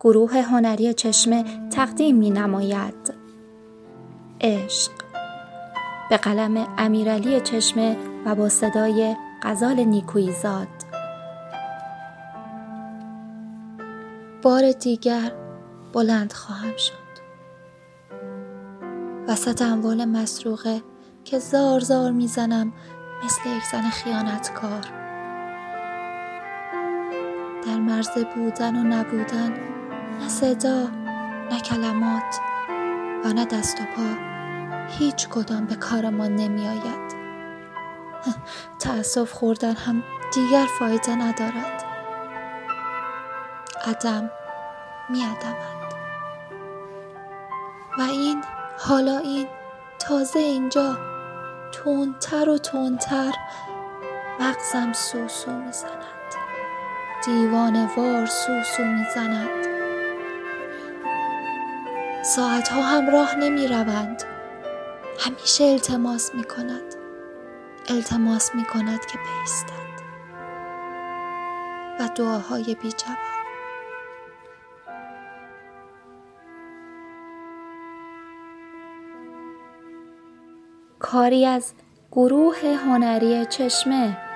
گروه هنری چشمه تقدیم می نماید عشق. به قلم امیرعلی چشمه و با صدای غزال نیکویزاد بار دیگر بلند خواهم شد. وسط اموال مسروقه که زار زار می‌زنم مثل یک زن خیانتکار. در مرز بودن و نبودن نه صدا نه کلمات و نه دست و پا. هیچ کدام به کار ما نمی آید تأصف خوردن هم دیگر فایده ندارد. عدم می عدمند. و این حالا این تازه اینجا تونتر و تونتر مغزم سوسو می‌زند. دیوان وار سوسو می‌زند. ساعتها هم راه نمی روند همیشه التماس می کند التماس می کند که بیستد و دعاهای بی جواب کاری از گروه هنری چشمه